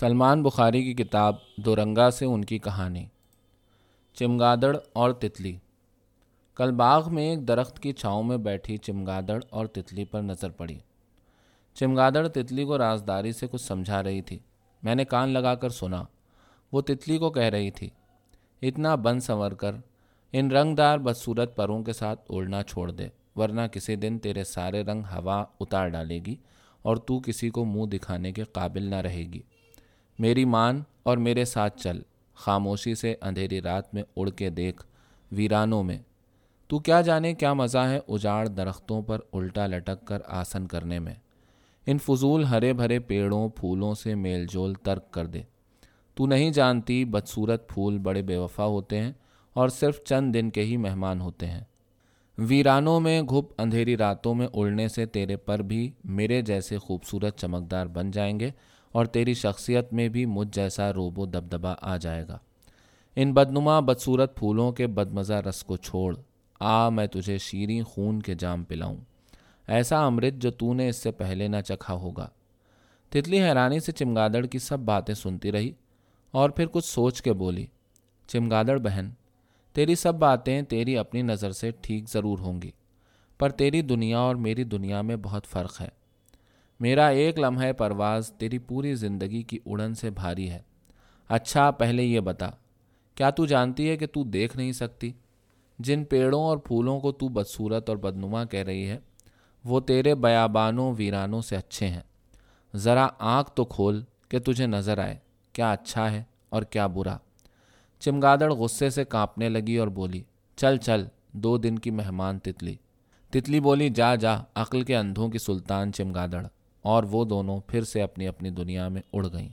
سلمان بخاری کی کتاب دورنگا سے ان کی کہانی۔ چمگادڑ اور تتلی۔ کل باغ میں ایک درخت کی چھاؤں میں بیٹھی چمگادڑ اور تتلی پر نظر پڑی۔ چمگادڑ تتلی کو رازداری سے کچھ سمجھا رہی تھی۔ میں نے کان لگا کر سنا۔ وہ تتلی کو کہہ رہی تھی۔ اتنا بند سنور کر ان رنگ دار بدصورت پروں کے ساتھ اڑنا چھوڑ دے، ورنہ کسی دن تیرے سارے رنگ ہوا اتار ڈالے گی اور تو کسی کو منہ دکھانے کے قابل نہ رہے گی۔ میری مان اور میرے ساتھ چل، خاموشی سے اندھیری رات میں اڑ کے دیکھ ویرانوں میں۔ تو کیا جانے کیا مزہ ہے اجاڑ درختوں پر الٹا لٹک کر آسن کرنے میں۔ ان فضول ہرے بھرے پیڑوں، پھولوں سے میل جول ترک کر دے۔ تو نہیں جانتی بدصورت پھول بڑے بے وفا ہوتے ہیں اور صرف چند دن کے ہی مہمان ہوتے ہیں۔ ویرانوں میں گھپ اندھیری راتوں میں اڑنے سے تیرے پر بھی میرے جیسے خوبصورت چمکدار بن جائیں گے۔ اور تیری شخصیت میں بھی مجھ جیسا روب و دبدبا آ جائے گا۔ ان بدنما بدصورت پھولوں کے بدمزہ رس کو چھوڑ۔ آ، میں تجھے شیریں خون کے جام پلاؤں۔ ایسا امرت جو تو نے اس سے پہلے نہ چکھا ہوگا۔ تتلی حیرانی سے چمگادڑ کی سب باتیں سنتی رہی اور پھر کچھ سوچ کے بولی، چمگادڑ بہن، تیری سب باتیں تیری اپنی نظر سے ٹھیک ضرور ہوں گی، پر تیری دنیا اور میری دنیا میں بہت فرق ہے۔ میرا ایک لمحہ پرواز تیری پوری زندگی کی اڑن سے بھاری ہے۔ اچھا پہلے یہ بتا، کیا تو جانتی ہے کہ تو دیکھ نہیں سکتی؟ جن پیڑوں اور پھولوں کو تو بدصورت اور بدنما کہہ رہی ہے، وہ تیرے بیابانوں، ویرانوں سے اچھے ہیں۔ ذرا آنکھ تو کھول کہ تجھے نظر آئے، کیا اچھا ہے اور کیا برا۔ چمگادڑ غصے سے کانپنے لگی اور بولی، چل چل، دو دن کی مہمان تتلی۔ تتلی بولی، جا جا، عقل کے اندھوں کی سلطان چمگادڑ۔ اور وہ دونوں پھر سے اپنی اپنی دنیا میں اڑ گئیں۔